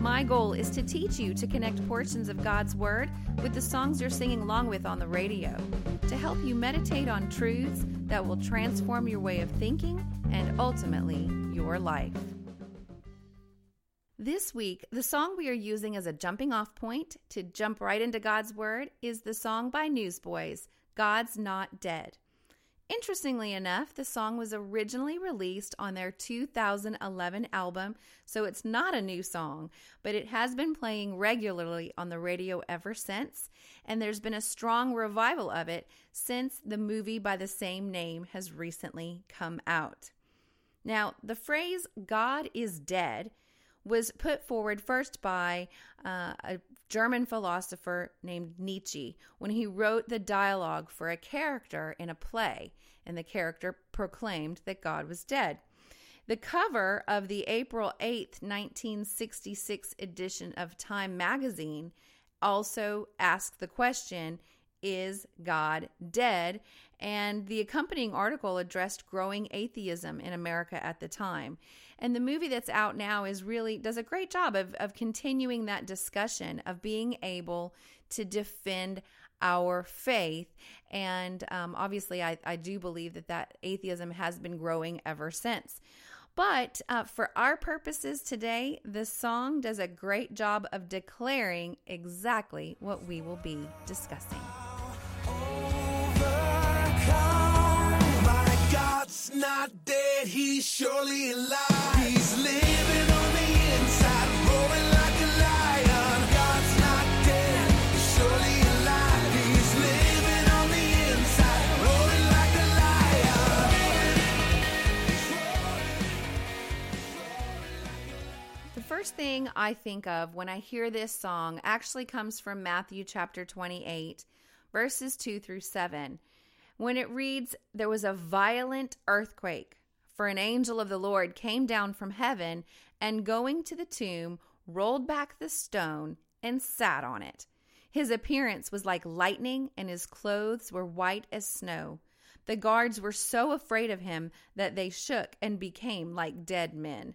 My goal is to teach you to connect portions of God's Word with the songs you're singing along with on the radio, to help you meditate on truths that will transform your way of thinking and ultimately your life. This week, the song we are using as a jumping off point to jump right into God's Word is the song by Newsboys, God's Not Dead. Interestingly enough, the song was originally released on their 2011 album, so it's not a new song, but it has been playing regularly on the radio ever since, and there's been a strong revival of it since the movie by the same name has recently come out. Now, the phrase God is dead was put forward first by uh, a German philosopher named Nietzsche when he wrote the dialogue for a character in a play, and the character proclaimed that God was dead. The cover of the April 8th, 1966 edition of Time magazine also asked the question Is God dead? And the accompanying article addressed growing atheism in America at the time. And the movie that's out now is really does a great job of, of continuing that discussion of being able to defend our faith. And um, obviously, I, I do believe that that atheism has been growing ever since. But uh, for our purposes today, the song does a great job of declaring exactly what we will be discussing. dead, he's surely alive. He's living on the inside, first thing I think of when I hear this song actually comes from Matthew chapter 28, verses 2 through 7 when it reads, There was a violent earthquake, for an angel of the Lord came down from heaven and going to the tomb, rolled back the stone and sat on it. His appearance was like lightning, and his clothes were white as snow. The guards were so afraid of him that they shook and became like dead men.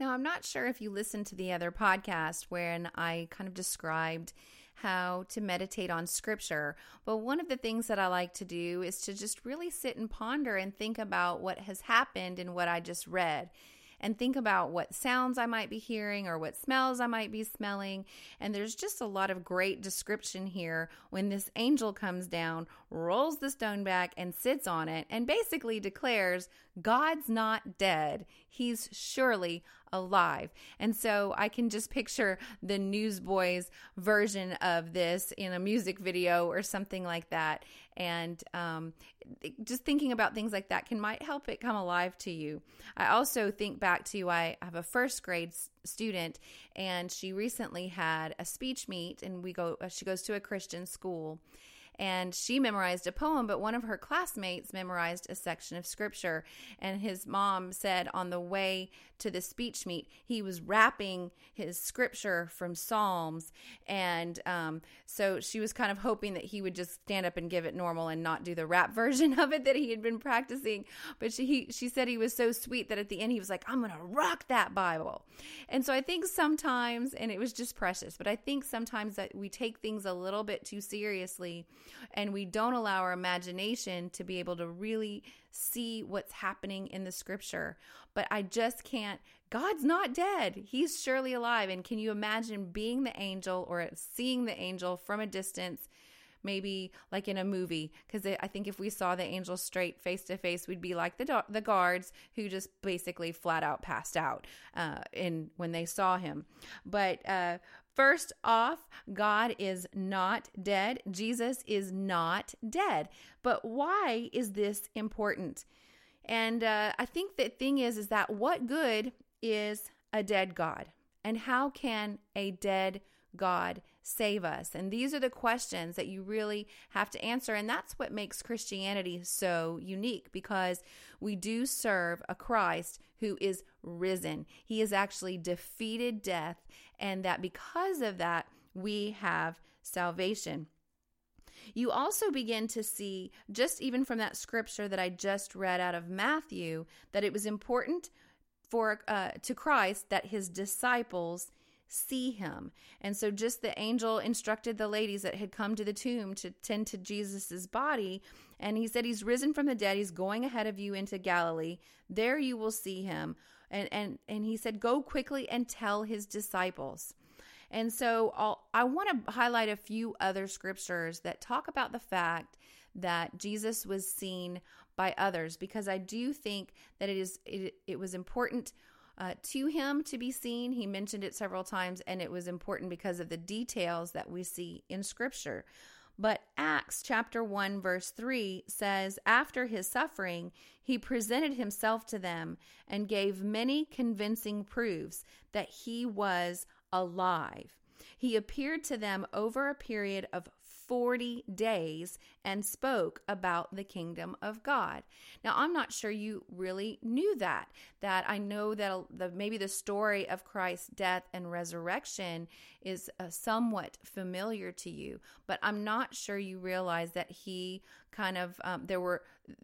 Now, I'm not sure if you listened to the other podcast when I kind of described how to meditate on scripture. But one of the things that I like to do is to just really sit and ponder and think about what has happened in what I just read and think about what sounds I might be hearing or what smells I might be smelling. And there's just a lot of great description here when this angel comes down, rolls the stone back, and sits on it, and basically declares, God's not dead. He's surely alive. And so I can just picture the Newsboys version of this in a music video or something like that. And um, just thinking about things like that can might help it come alive to you. I also think back to I have a first grade student and she recently had a speech meet and we go she goes to a Christian school and she memorized a poem, but one of her classmates memorized a section of scripture. And his mom said on the way to the speech meet, he was rapping his scripture from Psalms. And um, so she was kind of hoping that he would just stand up and give it normal and not do the rap version of it that he had been practicing. But she, he, she said he was so sweet that at the end he was like, I'm going to rock that Bible. And so I think sometimes, and it was just precious, but I think sometimes that we take things a little bit too seriously and we don't allow our imagination to be able to really see what's happening in the scripture. But I just can't. God's not dead. He's surely alive. And can you imagine being the angel or seeing the angel from a distance? maybe like in a movie because I think if we saw the angel straight face to face, we'd be like the the guards who just basically flat out passed out uh, in when they saw him. But uh, First off, God is not dead. Jesus is not dead. But why is this important? And uh, I think the thing is, is that what good is a dead God? And how can a dead God save us? And these are the questions that you really have to answer. And that's what makes Christianity so unique because we do serve a Christ who is risen. He has actually defeated death, and that because of that, we have salvation. You also begin to see, just even from that scripture that I just read out of Matthew, that it was important for uh, to Christ that his disciples see him. And so just the angel instructed the ladies that had come to the tomb to tend to Jesus's body and he said he's risen from the dead. He's going ahead of you into Galilee. There you will see him. And and and he said go quickly and tell his disciples. And so I'll, I want to highlight a few other scriptures that talk about the fact that Jesus was seen by others because I do think that it is it, it was important uh, to him to be seen. He mentioned it several times, and it was important because of the details that we see in Scripture. But Acts chapter 1, verse 3 says, After his suffering, he presented himself to them and gave many convincing proofs that he was alive. He appeared to them over a period of 40 days and spoke about the kingdom of God. Now, I'm not sure you really knew that. That I know that the, maybe the story of Christ's death and resurrection is uh, somewhat familiar to you, but I'm not sure you realize that he kind of, um, there were,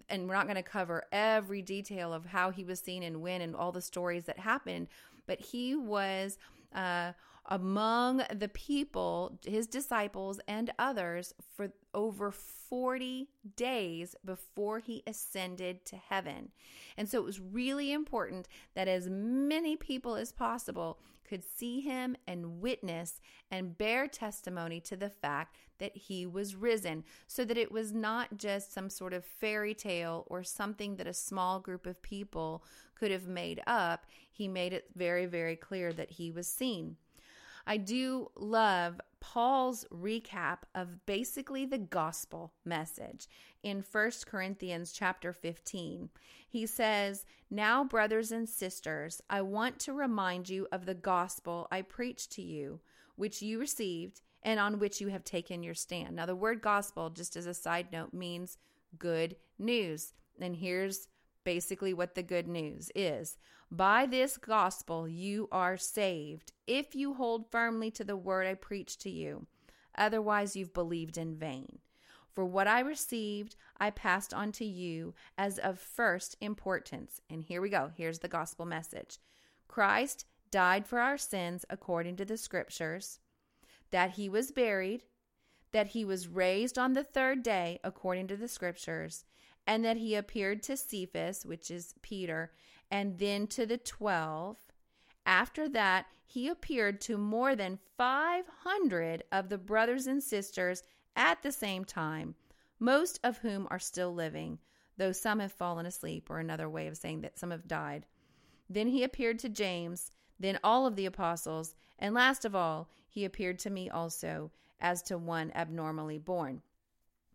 and we're not going to cover every detail of how he was seen and when and all the stories that happened, but he was. Uh, among the people, his disciples and others, for over 40 days before he ascended to heaven. And so it was really important that as many people as possible could see him and witness and bear testimony to the fact that he was risen, so that it was not just some sort of fairy tale or something that a small group of people could have made up. He made it very, very clear that he was seen. I do love Paul's recap of basically the gospel message in 1 Corinthians chapter 15. He says, Now, brothers and sisters, I want to remind you of the gospel I preached to you, which you received and on which you have taken your stand. Now, the word gospel, just as a side note, means good news. And here's basically what the good news is. By this gospel you are saved if you hold firmly to the word I preached to you. Otherwise, you've believed in vain. For what I received, I passed on to you as of first importance. And here we go. Here's the gospel message Christ died for our sins according to the scriptures, that he was buried, that he was raised on the third day according to the scriptures, and that he appeared to Cephas, which is Peter, and then to the 12. After that, he appeared to more than 500 of the brothers and sisters at the same time, most of whom are still living, though some have fallen asleep, or another way of saying that some have died. Then he appeared to James, then all of the apostles, and last of all, he appeared to me also, as to one abnormally born.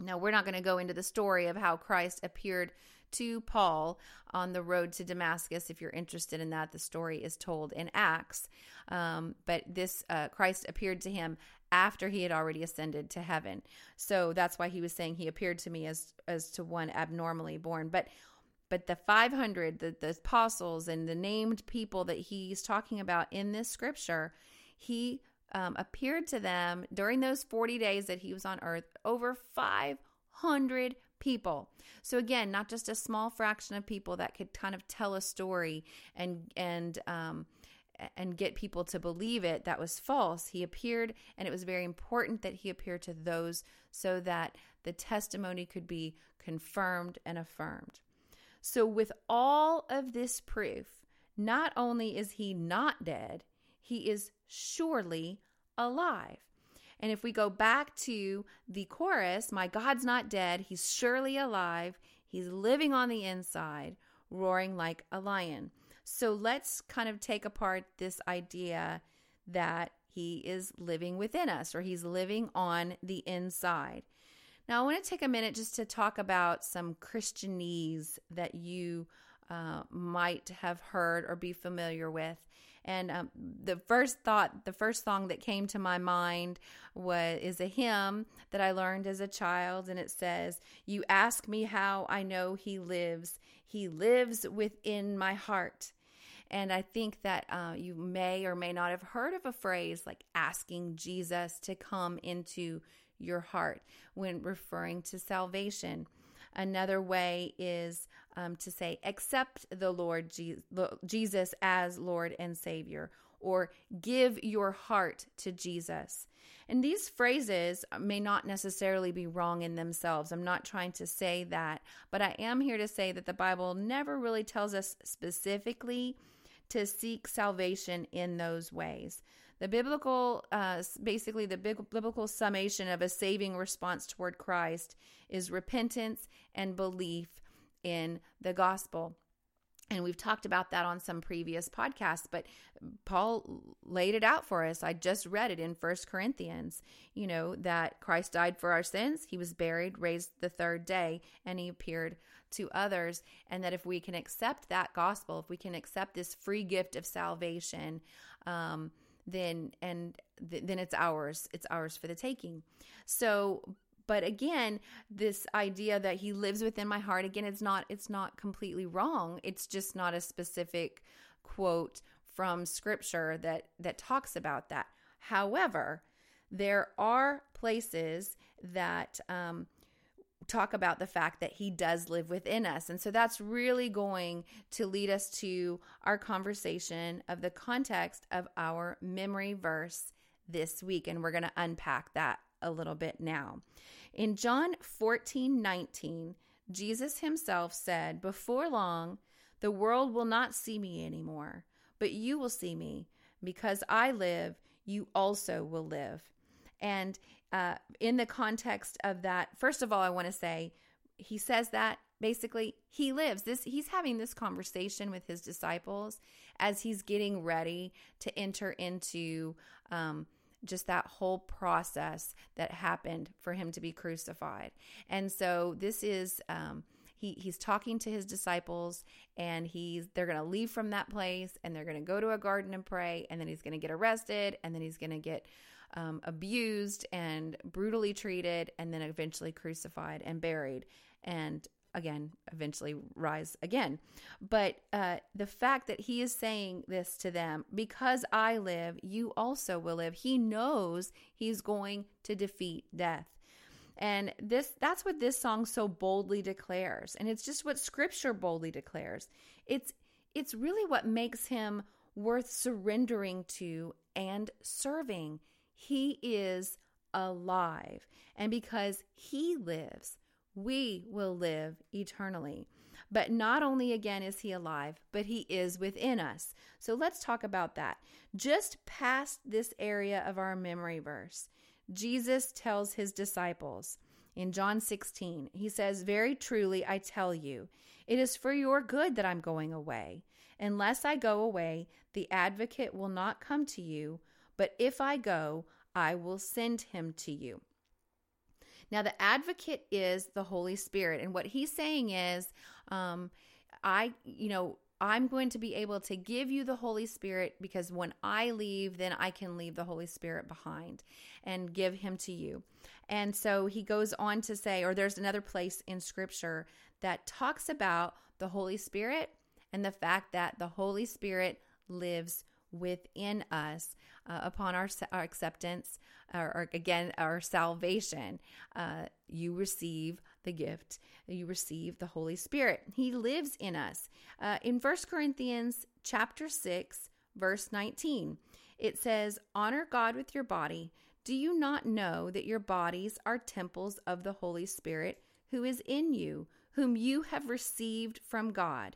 Now, we're not going to go into the story of how Christ appeared to Paul on the road to Damascus. If you're interested in that, the story is told in Acts. Um, but this uh, Christ appeared to him after he had already ascended to heaven. So that's why he was saying he appeared to me as as to one abnormally born. But but the 500, the, the apostles and the named people that he's talking about in this scripture, he um, appeared to them during those 40 days that he was on earth over 500 people. So again, not just a small fraction of people that could kind of tell a story and and um, and get people to believe it that was false. He appeared, and it was very important that he appeared to those so that the testimony could be confirmed and affirmed. So, with all of this proof, not only is he not dead, he is surely alive. And if we go back to the chorus, My God's not dead, He's surely alive, He's living on the inside, roaring like a lion. So let's kind of take apart this idea that He is living within us or He's living on the inside. Now, I want to take a minute just to talk about some Christianese that you uh, might have heard or be familiar with. And um, the first thought, the first song that came to my mind was is a hymn that I learned as a child, and it says, "You ask me how I know He lives. He lives within my heart." And I think that uh, you may or may not have heard of a phrase like asking Jesus to come into your heart when referring to salvation. Another way is um, to say, accept the Lord Jesus as Lord and Savior, or give your heart to Jesus. And these phrases may not necessarily be wrong in themselves. I'm not trying to say that, but I am here to say that the Bible never really tells us specifically to seek salvation in those ways. The biblical, uh, basically, the biblical summation of a saving response toward Christ is repentance and belief in the gospel. And we've talked about that on some previous podcasts, but Paul laid it out for us. I just read it in First Corinthians, you know, that Christ died for our sins, he was buried, raised the third day, and he appeared to others. And that if we can accept that gospel, if we can accept this free gift of salvation, um, then and th- then it's ours. It's ours for the taking. So, but again, this idea that he lives within my heart again, it's not it's not completely wrong. It's just not a specific quote from scripture that that talks about that. However, there are places that um, talk about the fact that he does live within us. And so that's really going to lead us to our conversation of the context of our memory verse this week. And we're going to unpack that a little bit now. In John 14 19, Jesus himself said, Before long, the world will not see me anymore, but you will see me. Because I live, you also will live. And uh, in the context of that, first of all, I want to say he says that basically he lives this he's having this conversation with his disciples as he's getting ready to enter into um, just that whole process that happened for him to be crucified. And so this is um, he, he's talking to his disciples and he's they're going to leave from that place and they're going to go to a garden and pray and then he's going to get arrested and then he's going to get um, abused and brutally treated, and then eventually crucified and buried, and again, eventually rise again. But uh, the fact that he is saying this to them, because I live, you also will live. He knows he's going to defeat death. And this that's what this song so boldly declares. And it's just what scripture boldly declares. It's it's really what makes him worth surrendering to and serving. He is alive. And because He lives, we will live eternally. But not only again is He alive, but He is within us. So let's talk about that. Just past this area of our memory verse, Jesus tells His disciples, in John 16. He says, Very truly, I tell you, it is for your good that I'm going away. Unless I go away, the advocate will not come to you, but if I go, I will send him to you. Now, the advocate is the Holy Spirit. And what he's saying is, um, I, you know, I'm going to be able to give you the Holy Spirit because when I leave, then I can leave the Holy Spirit behind and give him to you. And so he goes on to say, or there's another place in scripture that talks about the Holy Spirit and the fact that the Holy Spirit lives within us uh, upon our, our acceptance, or, or, again, our salvation. Uh, you receive the gift, you receive the Holy Spirit. He lives in us. Uh, in First Corinthians chapter 6, verse 19, it says, Honor God with your body. Do you not know that your bodies are temples of the Holy Spirit who is in you, whom you have received from God?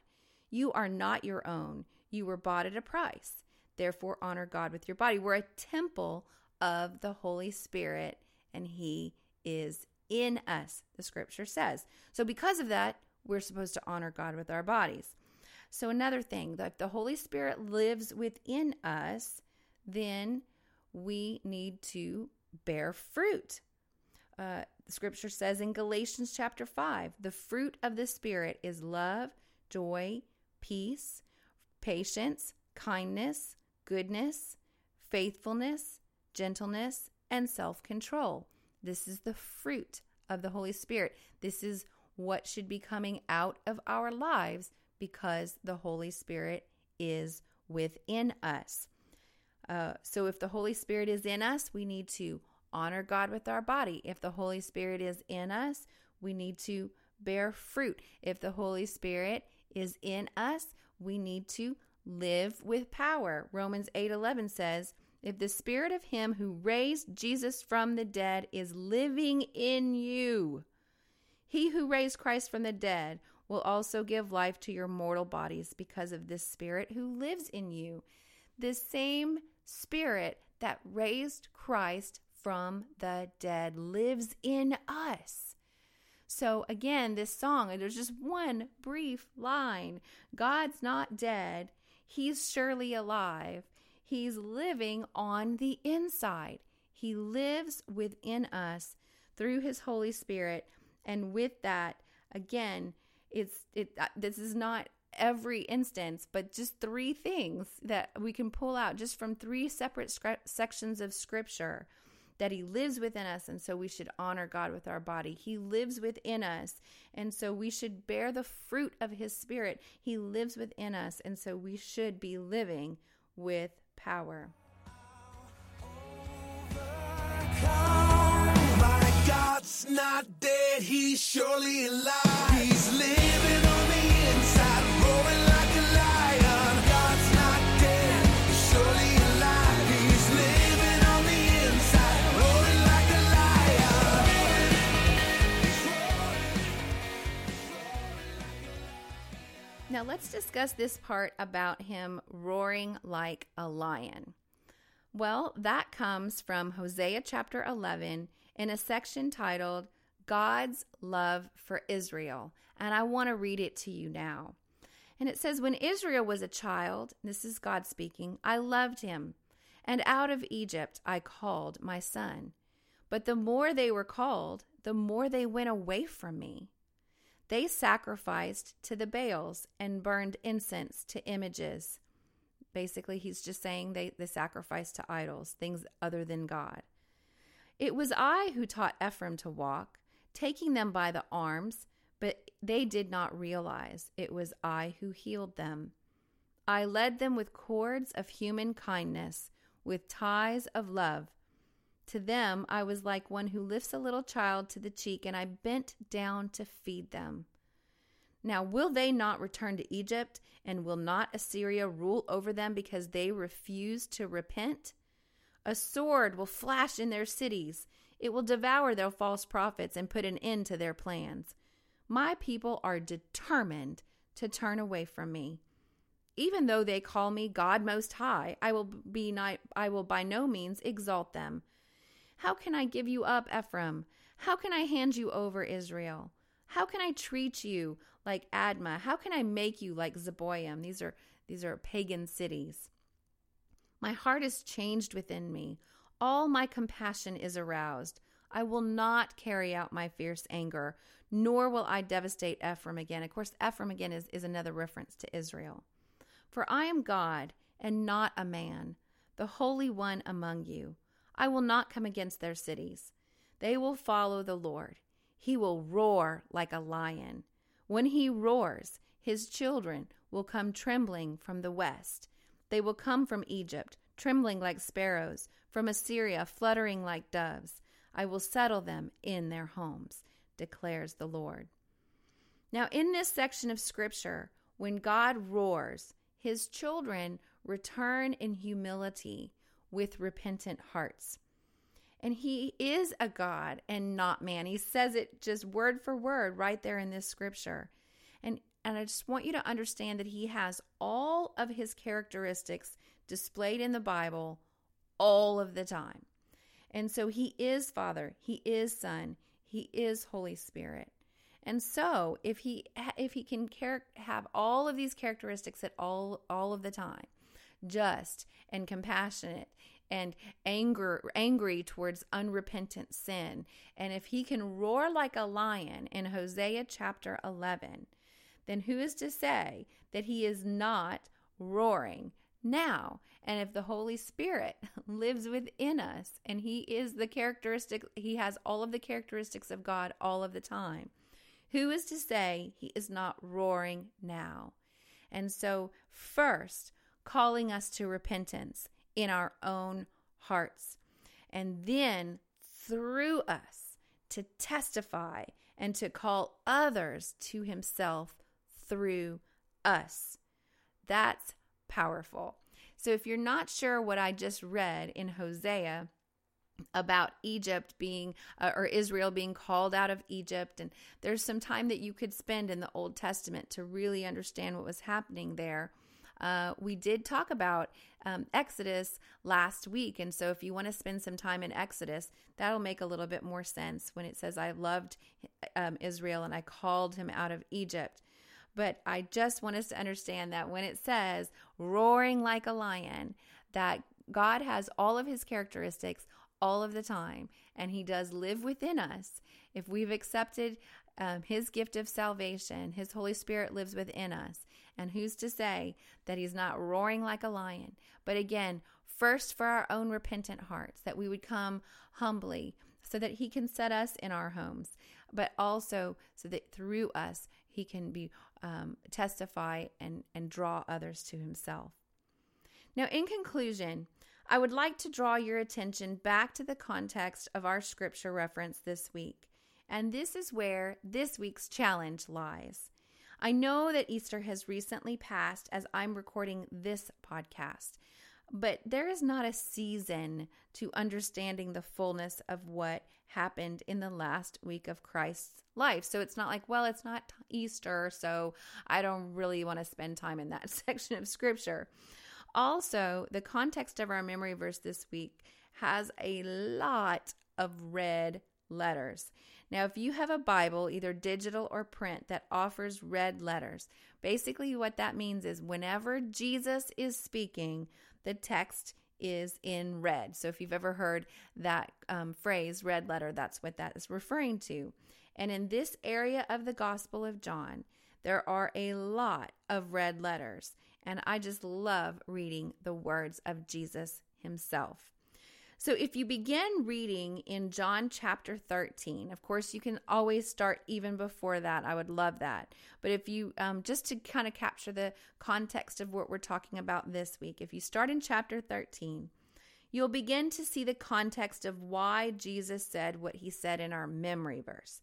You are not your own. You were bought at a price. Therefore, honor God with your body. We're a temple of the Holy Spirit, and He is in us, the scripture says. So, because of that, we're supposed to honor God with our bodies. So, another thing that the Holy Spirit lives within us, then we need to bear fruit. Uh, the scripture says in Galatians chapter 5 the fruit of the Spirit is love, joy, peace, patience, kindness, goodness, faithfulness, gentleness, and self control. This is the fruit of the Holy Spirit. This is what should be coming out of our lives because the Holy Spirit is within us. Uh, so, if the Holy Spirit is in us, we need to honor God with our body. If the Holy Spirit is in us, we need to bear fruit. If the Holy Spirit is in us, we need to live with power. Romans 8:11 says, "If the spirit of him who raised Jesus from the dead is living in you, he who raised Christ from the dead will also give life to your mortal bodies because of this spirit who lives in you." This same spirit that raised Christ from the dead lives in us. So, again, this song, there's just one brief line God's not dead, He's surely alive. He's living on the inside. He lives within us through His Holy Spirit. And with that, again, it's it uh, this is not every instance, but just three things that we can pull out just from three separate sections of scripture that He lives within us. And so we should honor God with our body. He lives within us. And so we should bear the fruit of His Spirit. He lives within us. And so we should be living with power. My God's not dead, he's surely alive. He's living Now let's discuss this part about him roaring like a lion. Well, that comes from Hosea chapter 11 in a section titled God's Love for Israel. And I want to read it to you now. And it says, When Israel was a child, this is God speaking, I loved him, and out of Egypt I called my son. But the more they were called, the more they went away from me. They sacrificed to the Baals and burned incense to images. Basically, he's just saying they, they sacrificed to idols, things other than God. It was I who taught Ephraim to walk, taking them by the arms, but they did not realize it was I who healed them. I led them with cords of human kindness, with ties of love. To them I was like one who lifts a little child to the cheek, and I bent down to feed them. Now, will they not return to Egypt, and will not Assyria rule over them because they refuse to repent? A sword will flash in their cities. It will devour their false prophets and put an end to their plans. My people are determined to turn away from me. Even though they call me God Most High, I will be not, I will by no means exalt them. How can I give you up, Ephraim? How can I hand you over, Israel? How can I treat you like Admah? How can I make you like Zeboim? These are these are pagan cities. My heart is changed within me. All my compassion is aroused. I will not carry out my fierce anger, nor will I devastate Ephraim again. Of course, Ephraim again is, is another reference to Israel. For I am God and not a man, the Holy One among you. I will not come against their cities. They will follow the Lord. He will roar like a lion. When he roars, his children will come trembling from the west. They will come from Egypt, trembling like sparrows, from Assyria, fluttering like doves. I will settle them in their homes, declares the Lord. Now, in this section of Scripture, when God roars, his children return in humility with repentant hearts. And he is a God and not man. He says it just word for word right there in this scripture. And and I just want you to understand that he has all of his characteristics displayed in the Bible all of the time. And so he is Father, he is Son, he is Holy Spirit. And so, if he if he can have all of these characteristics at all all of the time, just and compassionate and anger angry towards unrepentant sin, and if he can roar like a lion in Hosea chapter 11, then who is to say that he is not roaring now? And if the Holy Spirit lives within us and he is the characteristic, he has all of the characteristics of God all of the time who is to say he is not roaring now? And so, first, calling us to repentance in our own hearts, and then through us to testify and to call others to himself through us. That's powerful. So, if you're not sure what I just read in Hosea, about Egypt being uh, or Israel being called out of Egypt and there's some time that you could spend in the Old Testament to really understand what was happening there. Uh, we did talk about um, Exodus last week, and so if you want to spend some time in Exodus, that'll make a little bit more sense when it says, "I loved um, Israel and I called him out of Egypt." But I just want us to understand that when it says "roaring like a lion," that God has all of His characteristics, all of the time, and He does live within us. If we've accepted um, His gift of salvation, His Holy Spirit lives within us. And who's to say that He's not roaring like a lion? But again, first for our own repentant hearts, that we would come humbly so that He can set us in our homes, but also so that through us He can be um, testify and, and draw others to Himself. Now, in conclusion, I would like to draw your attention back to the context of our scripture reference this week. And this is where this week's challenge lies. I know that Easter has recently passed as I'm recording this podcast, but there is not a season to understanding the fullness of what happened in the last week of Christ's life. So it's not like, well, it's not Easter, so I don't really want to spend time in that section of scripture. Also, the context of our memory verse this week has a lot of red letters. Now, if you have a Bible, either digital or print, that offers red letters, basically what that means is whenever Jesus is speaking, the text is in red. So if you've ever heard that um, phrase, red letter, that's what that is referring to. And in this area of the Gospel of John, there are a lot of red letters. And I just love reading the words of Jesus himself. So if you begin reading in John chapter 13, of course, you can always start even before that. I would love that. But if you, um, just to kind of capture the context of what we're talking about this week, if you start in chapter 13, you'll begin to see the context of why Jesus said what he said in our memory verse.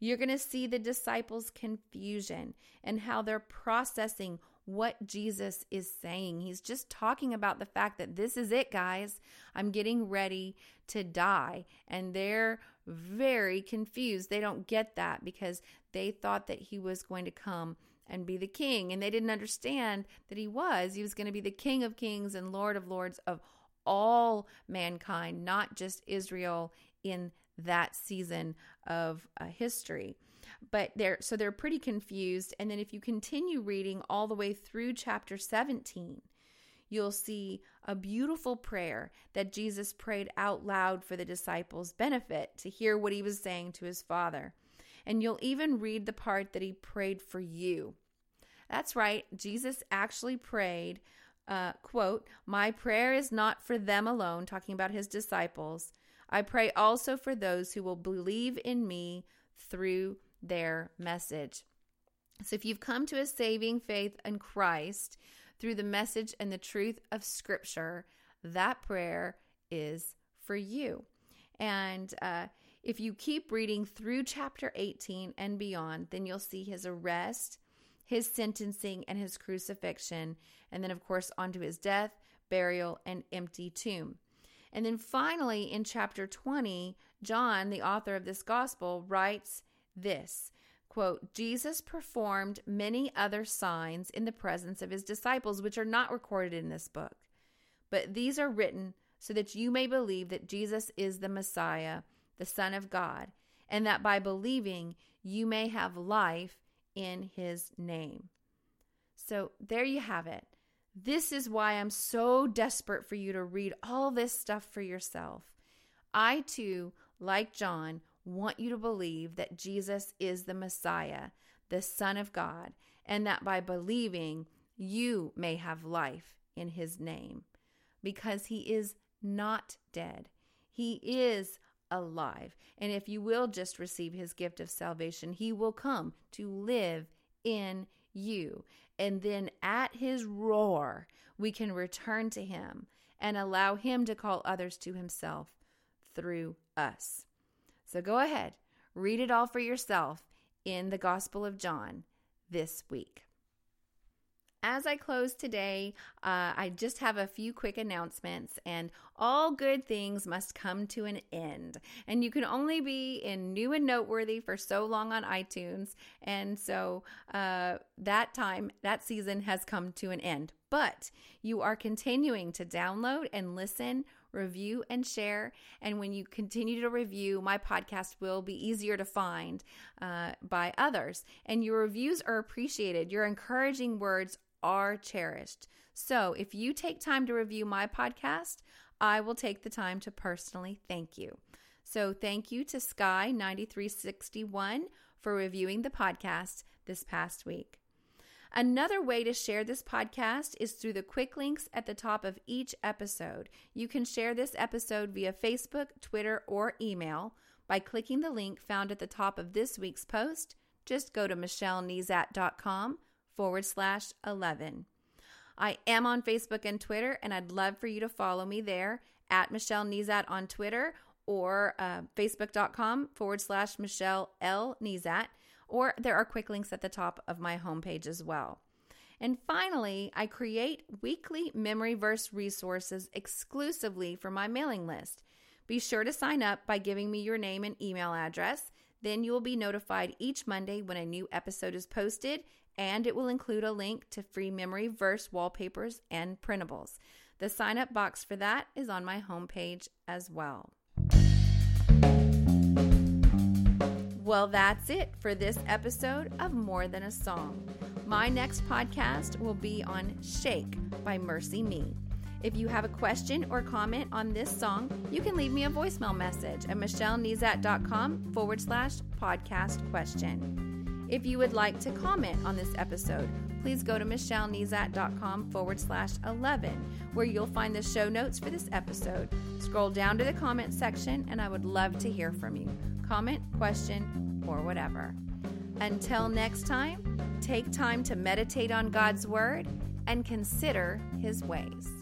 You're going to see the disciples' confusion and how they're processing what Jesus is saying. He's just talking about the fact that this is it, guys. I'm getting ready to die. And they're very confused. They don't get that because they thought that he was going to come and be the king. And they didn't understand that he was. He was going to be the king of kings and lord of lords of all mankind, not just Israel in that season of uh, history but they're so they're pretty confused. And then if you continue reading all the way through chapter 17 you'll see a beautiful prayer that Jesus prayed out loud for the disciples benefit to hear what he was saying to his father. And you'll even read the part that he prayed for you. That's right. Jesus actually prayed uh, quote my prayer is not for them alone talking about his disciples. I pray also for those who will believe in me through their message. So if you've come to a saving faith in Christ through the message and the truth of Scripture, that prayer is for you. And uh, if you keep reading through chapter 18 and beyond, then you'll see his arrest, his sentencing, and his crucifixion. And then, of course, onto his death, burial, and empty tomb. And then finally, in chapter 20, John, the author of this gospel, writes this quote jesus performed many other signs in the presence of his disciples which are not recorded in this book but these are written so that you may believe that Jesus is the Messiah, the Son of God, and that by believing you may have life in his name. So there you have it. This is why I'm so desperate for you to read all this stuff for yourself. I too, like John, want you to believe that Jesus is the Messiah, the Son of God, and that by believing, you may have life in his name because he is not dead. He is alive. And if you will just receive his gift of salvation, he will come to live in you. And then at his roar, we can return to him and allow him to call others to himself through us. So go ahead, read it all for yourself in the Gospel of John this week. As I close today, uh, I just have a few quick announcements, and all good things must come to an end. And you can only be in new and noteworthy for so long on iTunes. And so uh, that time, that season has come to an end. But you are continuing to download and listen review, and share. And when you continue to review, my podcast will be easier to find uh, by others. And your reviews are appreciated. Your encouraging words are cherished. So if you take time to review my podcast, I will take the time to personally thank you. So thank you to Sky9361 for reviewing the podcast this past week. Another way to share this podcast is through the quick links at the top of each episode. You can share this episode via Facebook, Twitter, or email by clicking the link found at the top of this week's post. Just go to michellenezat.com forward slash 11. I am on Facebook and Twitter, and I'd love for you to follow me there at Michelle Nezat on Twitter or uh, facebook.com forward slash Michelle L. Nezat or there are quick links at the top of my homepage as well. And finally, I create weekly memory verse resources exclusively for my mailing list. Be sure to sign up by giving me your name and email address. Then you will be notified each Monday when a new episode is posted, and it will include a link to free memory verse wallpapers and printables. The sign up box for that is on my homepage as well. Well, that's it for this episode of More Than a Song. My next podcast will be on Shake by MercyMe. If you have a question or comment on this song, you can leave me a voicemail message at michellenezat.com forward slash podcast question. If you would like to comment on this episode, please go to michellenezat.com forward slash 11, where you'll find the show notes for this episode. Scroll down to the comment section, and I would love to hear from you comment, question, or whatever. Until next time, take time to meditate on God's Word and consider His ways.